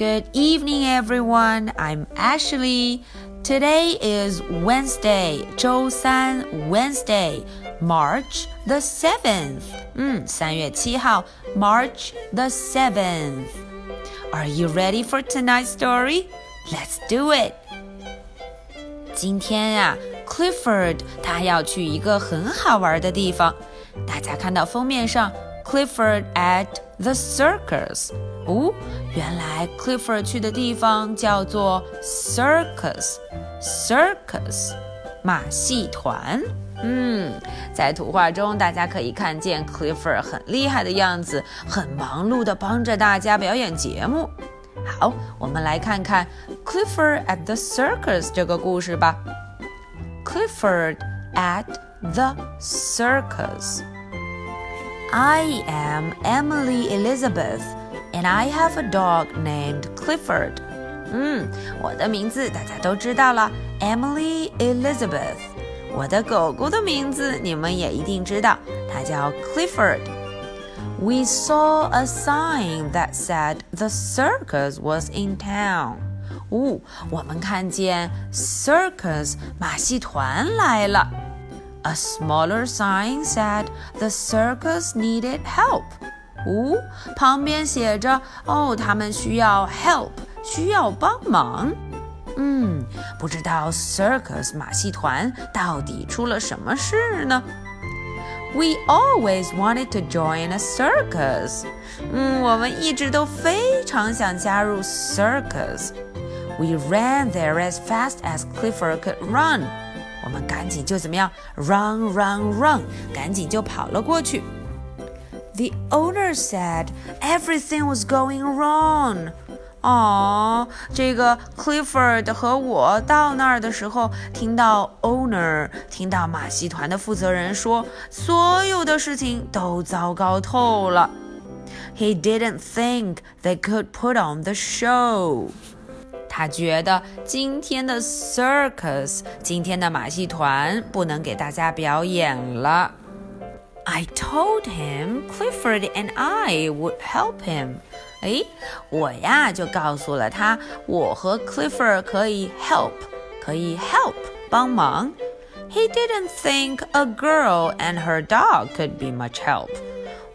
Good evening, everyone. I'm Ashley. Today is Wednesday, 周三 Wednesday, March the 7th. 嗯，三月七号 March the 7th. Are you ready for tonight's story? Let's do it. 今天呀、啊、，Clifford 他要去一个很好玩的地方。大家看到封面上 Clifford at the circus。哦，原来 Clifford 去的地方叫做 circus，circus 马戏团。嗯，在图画中大家可以看见 Clifford 很厉害的样子，很忙碌的帮着大家表演节目。好，我们来看看 Clifford at the circus 这个故事吧。Clifford at the circus. I am Emily Elizabeth, and I have a dog named Clifford. 嗯，我的名字大家都知道了，Emily Elizabeth。我的狗狗的名字你们也一定知道，它叫 Clifford。We saw a sign that said the circus was in town. 哦，我们看见 circus 马戏团来了。 A smaller sign said the circus needed help. 哦，旁边写着哦，他们需要 help，需要帮忙。嗯，不知道 circus 马戏团到底出了什么事呢？We always wanted to join a circus. 嗯，我们一直都非常想加入 circus. We ran there as fast as Clifford could run. 我们赶紧就怎么样？Run, run, run！赶紧就跑了过去。The owner said everything was going wrong. 哦，这个 Clifford 和我到那儿的时候，听到 owner，听到马戏团的负责人说，所有的事情都糟糕透了。He didn't think they could put on the show. 他觉得今天的 circus，今天的马戏团不能给大家表演了。I told him Clifford and I would help him. 哎，我呀就告诉了他，我和 Clifford 可以 help，可以 help 帮忙。He didn't think a girl and her dog could be much help.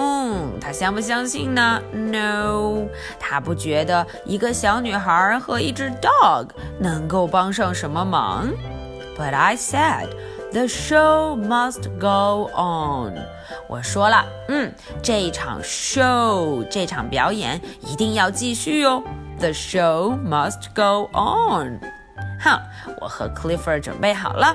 嗯，他相不相信呢？No，他不觉得一个小女孩和一只 dog 能够帮上什么忙。But I said the show must go on。我说了，嗯，这场 show 这场表演一定要继续哦。The show must go on。哼，我和 Clifford 准备好了。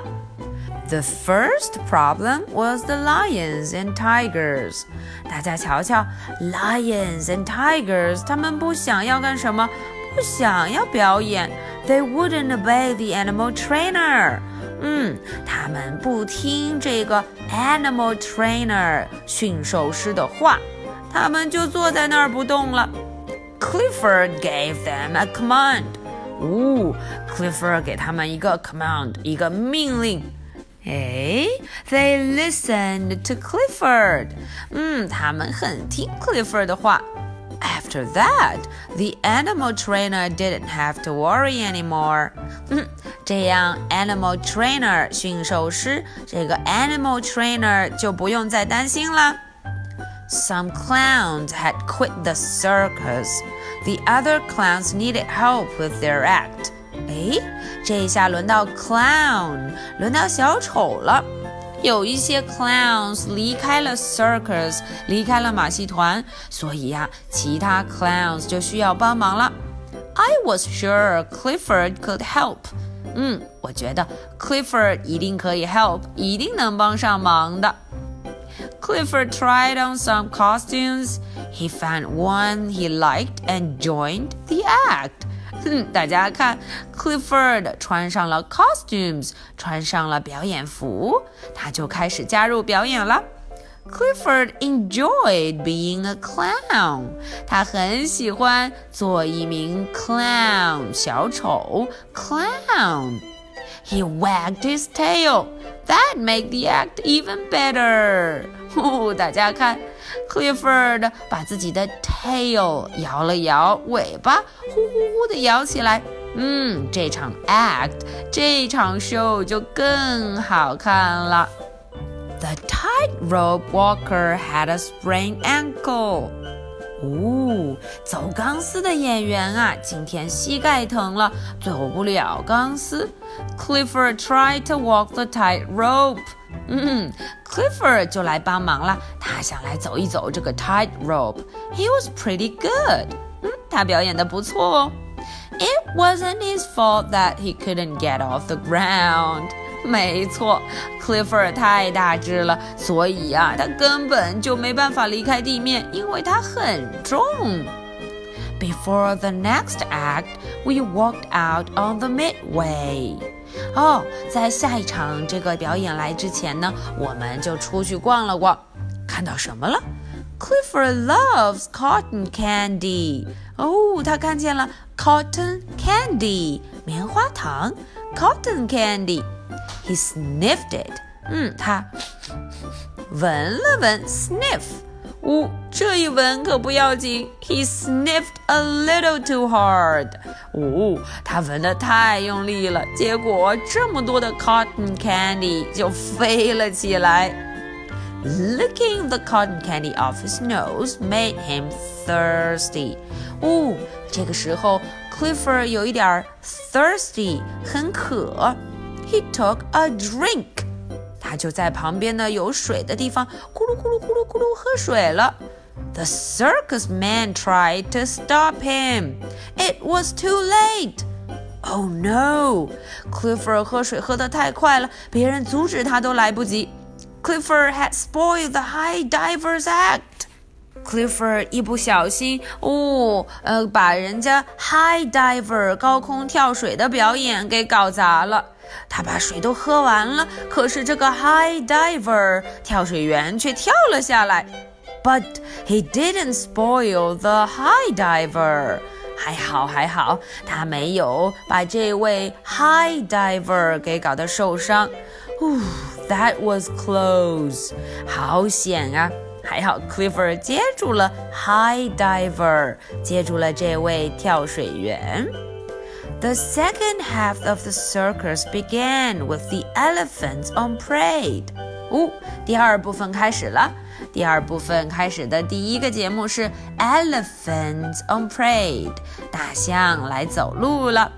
The first problem was the lions and tigers。大家瞧瞧，lions and tigers，他们不想要干什么？不想要表演。They wouldn't obey the animal trainer。嗯，他们不听这个 animal trainer 驯兽师的话，他们就坐在那儿不动了。Clifford gave them a command。哦，Clifford 给他们一个 command，一个命令。 哎，They listened to Clifford。嗯，他们很听 Clifford 的话。After that, the animal trainer didn't have to worry anymore. 嗯，这样 animal trainer 驯兽师这个 animal trainer 就不用再担心了。Some clowns had quit the circus. The other clowns needed help with their act. 哎，这下轮到 clown，轮到小丑了。有一些 clowns 离开了 circus，离开了马戏团，所以呀、啊，其他 clowns 就需要帮忙了。I was sure Clifford could help。嗯，我觉得 Clifford 一定可以 help，一定能帮上忙的。Clifford tried on some costumes. He found one he liked and joined the act. 哼，大家看，Clifford 穿上了 costumes，穿上了表演服，他就开始加入表演了。Clifford enjoyed being a clown，他很喜欢做一名 clown 小丑 clown。He wagged his tail. That made the act even better. 哦，大家看 Clifford 把自己的 tail 摇了摇，尾巴呼呼呼的摇起来。嗯，这场 act，这场 show 就更好看了。The tightrope walker had a sprained ankle. 哦，走钢丝的演员啊，今天膝盖疼了，走不了钢丝。Clifford tried to walk the tightrope. 嗯，Clifford 就来帮忙了，他想来走一走这个 tightrope. He was pretty good. 嗯，他表演的不错哦。It wasn't his fault that he couldn't get off the ground. 没错，Clifford 太大只了，所以呀，他根本就没办法离开地面，因为它很重。Before the next act, we walked out on the midway. 哦，在下一场这个表演来之前呢，我们就出去逛了逛，看到什么了？Clifford loves cotton candy. 哦，他看见了 cotton candy 棉花糖，cotton candy。He sniffed it. 嗯，他闻了闻，sniff。呜，这一闻可不要紧。He sniffed a little too hard. 呜，他闻得太用力了，结果这么多的 cotton candy 就飞了起来。Licking the cotton candy off his nose made him thirsty. 呜，这个时候 Clifford 有一点 thirsty，很渴。 he took a drink. 他就在旁边呢有水的地方咕噜咕噜咕噜咕噜喝水了。The circus man tried to stop him. It was too late. Oh no! Clifford 喝水喝得太快了，别人阻止他都来不及。Clifford had spoiled the high divers act. Clifford 一不小心，哦，呃，把人家 high diver 高空跳水的表演给搞砸了。 他把水都喝完了，可是这个 high diver 跳水员却跳了下来。But he didn't spoil the high diver。还好还好，他没有把这位 high diver 给搞得受伤。Oh, that was close，好险啊！还好 Clifford 接住了 high diver，接住了这位跳水员。The second half of the circus began with the elephants on parade. 哦，第二部分开始了。第二部分开始的第一个节目是 Elephants on Parade，大象来走路了。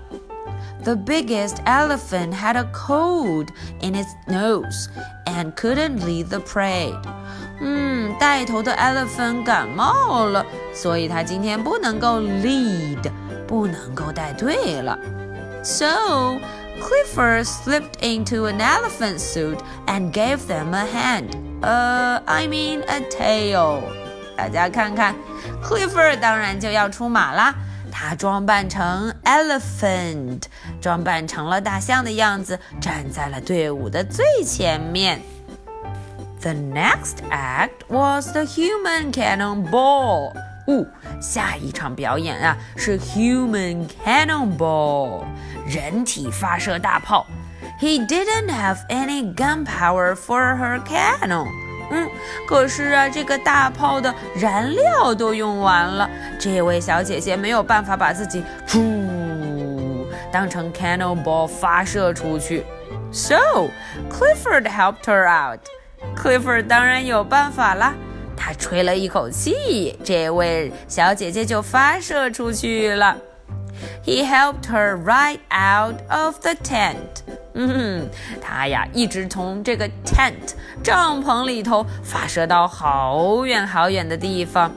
The biggest elephant had a cold in its nose and couldn't lead the parade. 嗯，带头的 elephant 感冒了，所以他今天不能够 lead。 不能够带队了。So Clifford slipped into an elephant suit and gave them a hand. Uh, I mean a tail. 大家看看，Clifford 当然就要出马啦。他装扮成 elephant，装扮成了大象的样子，站在了队伍的最前面。The next act was the human cannonball. 哦，下一场表演啊是 Human Cannonball，人体发射大炮。He didn't have any gunpower for her cannon。嗯，可是啊，这个大炮的燃料都用完了，这位小姐姐没有办法把自己噗当成 cannonball 发射出去。So Clifford helped her out。Clifford 当然有办法啦。他吹了一口气，这位小姐姐就发射出去了。He helped her right out of the tent。嗯，他呀一直从这个 tent 帐篷里头发射到好远好远的地方。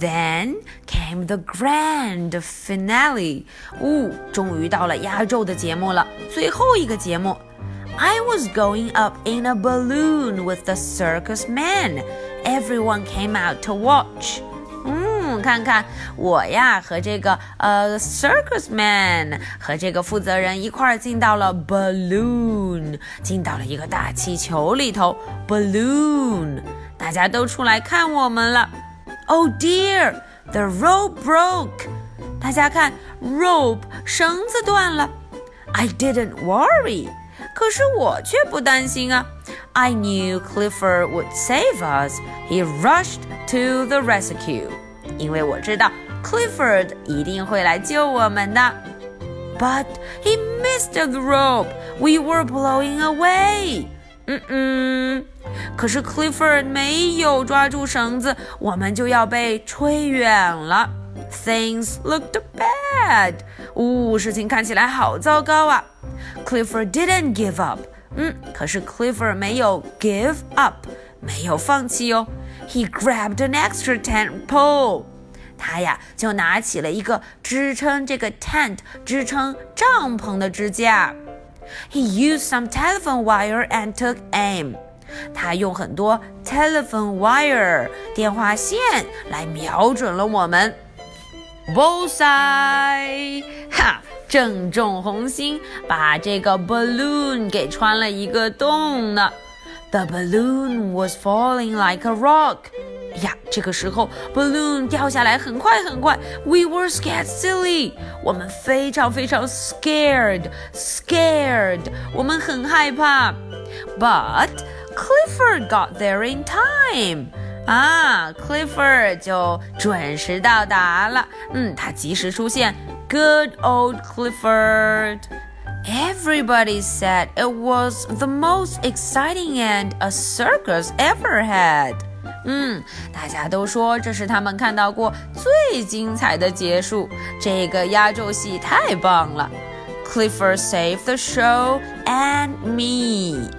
Then came the grand finale。呜，终于到了压轴的节目了，最后一个节目。I was going up in a balloon with the circus man. Everyone came out to watch. 嗯，看看我呀，和这个呃 circus man 和这个负责人一块儿进到了 balloon，进到了一个大气球里头。balloon，大家都出来看我们了。Oh dear, the rope broke. 大家看，rope 绳子断了。I didn't worry. 可是我却不担心啊。I knew Clifford would save us. He rushed to the rescue. 因为我知道 Clifford 一定会来救我们的。But he missed the rope. We were blowing away. 嗯嗯，可是 Clifford 没有抓住绳子，我们就要被吹远了。Things looked bad. 呜，事情看起来好糟糕啊。 Clifford didn't give up. 嗯，可是 Clifford 没有 give up，没有放弃哦。He grabbed an extra tent pole. 他呀就拿起了一个支撑这个 tent、支撑帐篷的支架。He used some telephone wire and took aim. 他用很多 telephone wire 电话线来瞄准了我们。Bullseye！哈， 正中红心，把这个 balloon 给穿了一个洞呢。The balloon was falling like a rock. 呀，这个时候 balloon 掉下来很快很快。We were scared silly，我们非常非常 scared，scared，我们很害怕。But Clifford got there in time。 啊，Clifford 就准时到达了。嗯，他及时出现。Good old Clifford。Everybody said it was the most exciting end a circus ever had. 嗯，大家都说这是他们看到过最精彩的结束。这个压轴戏太棒了。Clifford saved the show and me.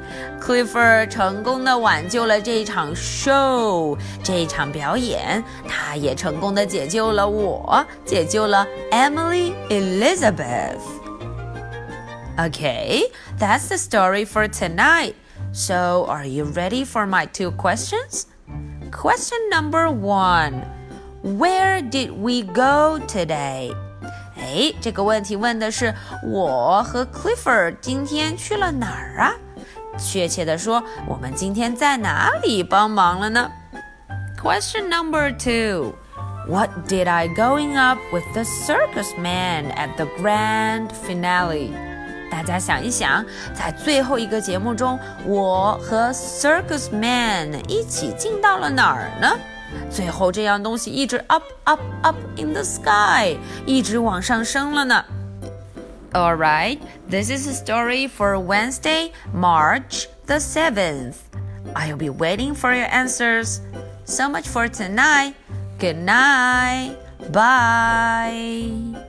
Clifford 成功的挽救了这场 show 这场表演，他也成功的解救了我，解救了 Emily Elizabeth. Okay, that's the story for tonight. So, are you ready for my two questions? Question number one Where did we go today? 哎，这个问题问的是我和 Clifford 今天去了哪儿啊？ 确切的说，我们今天在哪里帮忙了呢？Question number two. What did I going up with the circus man at the grand finale? 大家想一想，在最后一个节目中，我和 Circus Man 一起进到了哪儿呢？最后这样东西一直 up up up in the sky，一直往上升了呢。All right, this is a story for Wednesday, March the 7th. I'll be waiting for your answers. So much for tonight. Good night. Bye.